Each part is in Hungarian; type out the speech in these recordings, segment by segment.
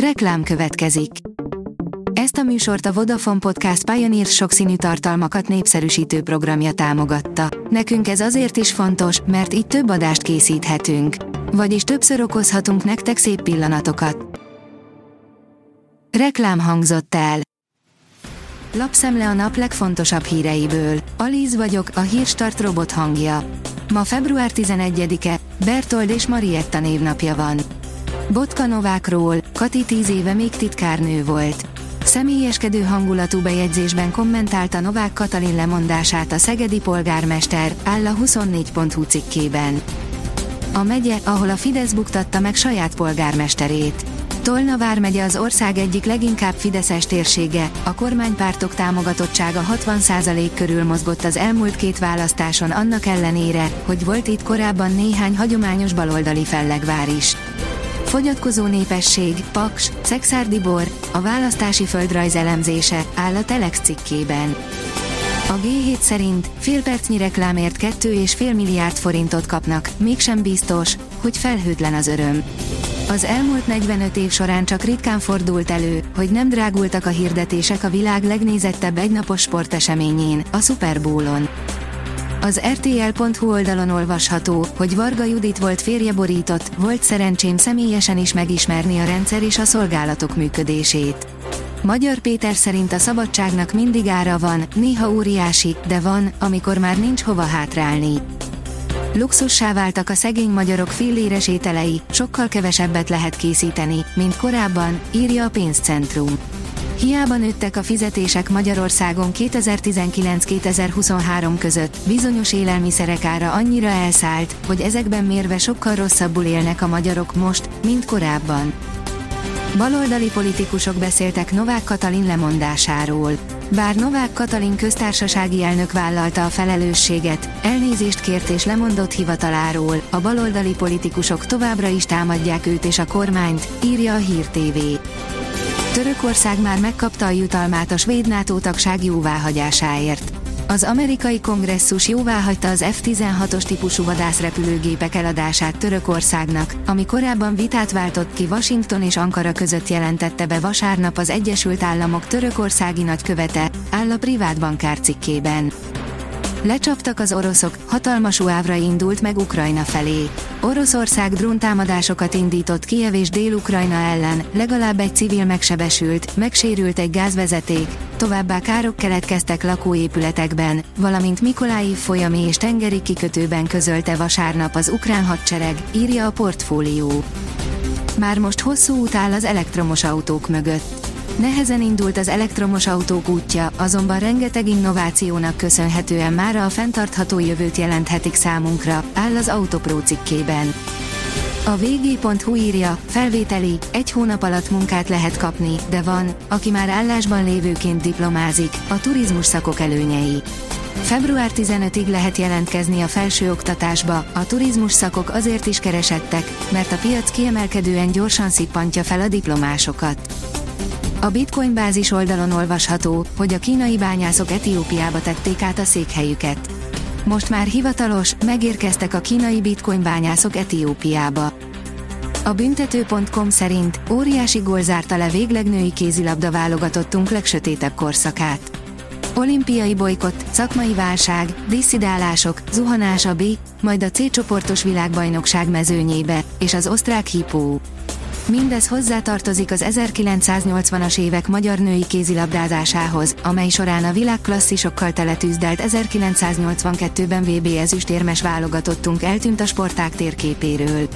Reklám következik. Ezt a műsort a Vodafone Podcast Pioneer sokszínű tartalmakat népszerűsítő programja támogatta. Nekünk ez azért is fontos, mert így több adást készíthetünk. Vagyis többször okozhatunk nektek szép pillanatokat. Reklám hangzott el. Lapszemle a nap legfontosabb híreiből. Alíz vagyok, a hírstart robot hangja. Ma február 11-e, Bertold és Marietta névnapja van. Botka Novákról, Kati 10 éve még titkárnő volt. Személyeskedő hangulatú bejegyzésben kommentálta Novák Katalin lemondását a szegedi polgármester, áll a 24.hu cikkében. A megye, ahol a Fidesz buktatta meg saját polgármesterét. Tolna vármegye az ország egyik leginkább fideszes térsége, a kormánypártok támogatottsága 60% körül mozgott az elmúlt két választáson annak ellenére, hogy volt itt korábban néhány hagyományos baloldali fellegvár is. Fogyatkozó népesség, Paks, Szexárdibor, a választási földrajz elemzése, áll a Telex cikkében. A G7 szerint fél percnyi reklámért 2,5 milliárd forintot kapnak, mégsem biztos, hogy felhőtlen az öröm. Az elmúlt 45 év során csak ritkán fordult elő, hogy nem drágultak a hirdetések a világ legnézettebb egynapos sporteseményén, a Super Bowl-on. Az RTL.hu oldalon olvasható, hogy Varga Judit volt férje borított, volt szerencsém személyesen is megismerni a rendszer és a szolgálatok működését. Magyar Péter szerint a szabadságnak mindig ára van, néha óriási, de van, amikor már nincs hova hátrálni. Luxussá váltak a szegény magyarok filléres ételei, sokkal kevesebbet lehet készíteni, mint korábban, írja a pénzcentrum. Hiába nőttek a fizetések Magyarországon 2019-2023 között, bizonyos élelmiszerek ára annyira elszállt, hogy ezekben mérve sokkal rosszabbul élnek a magyarok most, mint korábban. Baloldali politikusok beszéltek Novák Katalin lemondásáról. Bár Novák Katalin köztársasági elnök vállalta a felelősséget, elnézést kért és lemondott hivataláról, a baloldali politikusok továbbra is támadják őt és a kormányt, írja a Hír TV. Törökország már megkapta a jutalmát a svéd NATO tagság jóváhagyásáért. Az amerikai kongresszus jóváhagyta az F-16-os típusú vadászrepülőgépek eladását Törökországnak, ami korábban vitát váltott ki Washington és Ankara között jelentette be vasárnap az Egyesült Államok törökországi nagykövete, áll a privát bankár cikkében. Lecsaptak az oroszok, hatalmas uávra indult meg Ukrajna felé. Oroszország dróntámadásokat indított Kiev és Dél-Ukrajna ellen, legalább egy civil megsebesült, megsérült egy gázvezeték, továbbá károk keletkeztek lakóépületekben, valamint Mikoláiv folyami és tengeri kikötőben közölte vasárnap az ukrán hadsereg, írja a portfólió. Már most hosszú út áll az elektromos autók mögött. Nehezen indult az elektromos autók útja, azonban rengeteg innovációnak köszönhetően mára a fenntartható jövőt jelenthetik számunkra, áll az Autopro cikkében. A vg.hu írja, felvételi, egy hónap alatt munkát lehet kapni, de van, aki már állásban lévőként diplomázik, a turizmus szakok előnyei. Február 15-ig lehet jelentkezni a felsőoktatásba, a turizmus szakok azért is keresettek, mert a piac kiemelkedően gyorsan szippantja fel a diplomásokat. A Bitcoin bázis oldalon olvasható, hogy a kínai bányászok Etiópiába tették át a székhelyüket. Most már hivatalos, megérkeztek a kínai bitcoin bányászok Etiópiába. A büntető.com szerint óriási gól zárta le végleg női kézilabda válogatottunk legsötétebb korszakát. Olimpiai bolykott, szakmai válság, disszidálások, zuhanás a B, majd a C csoportos világbajnokság mezőnyébe, és az osztrák hipó. Mindez hozzátartozik az 1980-as évek magyar női kézilabdázásához, amely során a világklasszisokkal teletűzdelt 1982-ben VB ezüstérmes válogatottunk eltűnt a sporták térképéről.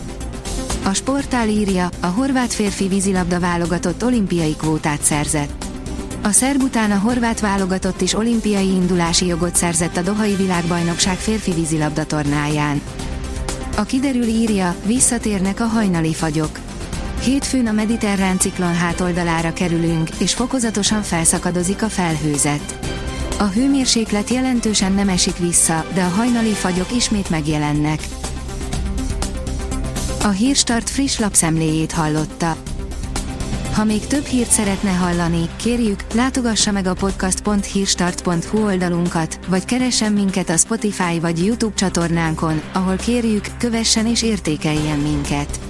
A sportál írja, a horvát férfi vízilabda válogatott olimpiai kvótát szerzett. A szerb után a horvát válogatott is olimpiai indulási jogot szerzett a Dohai világbajnokság férfi vízilabda tornáján. A kiderül írja, visszatérnek a hajnali fagyok. Hétfőn a mediterrán ciklon hátoldalára kerülünk, és fokozatosan felszakadozik a felhőzet. A hőmérséklet jelentősen nem esik vissza, de a hajnali fagyok ismét megjelennek. A Hírstart friss lapszemléjét hallotta. Ha még több hírt szeretne hallani, kérjük, látogassa meg a podcast.hírstart.hu oldalunkat, vagy keressen minket a Spotify vagy YouTube csatornánkon, ahol kérjük, kövessen és értékeljen minket.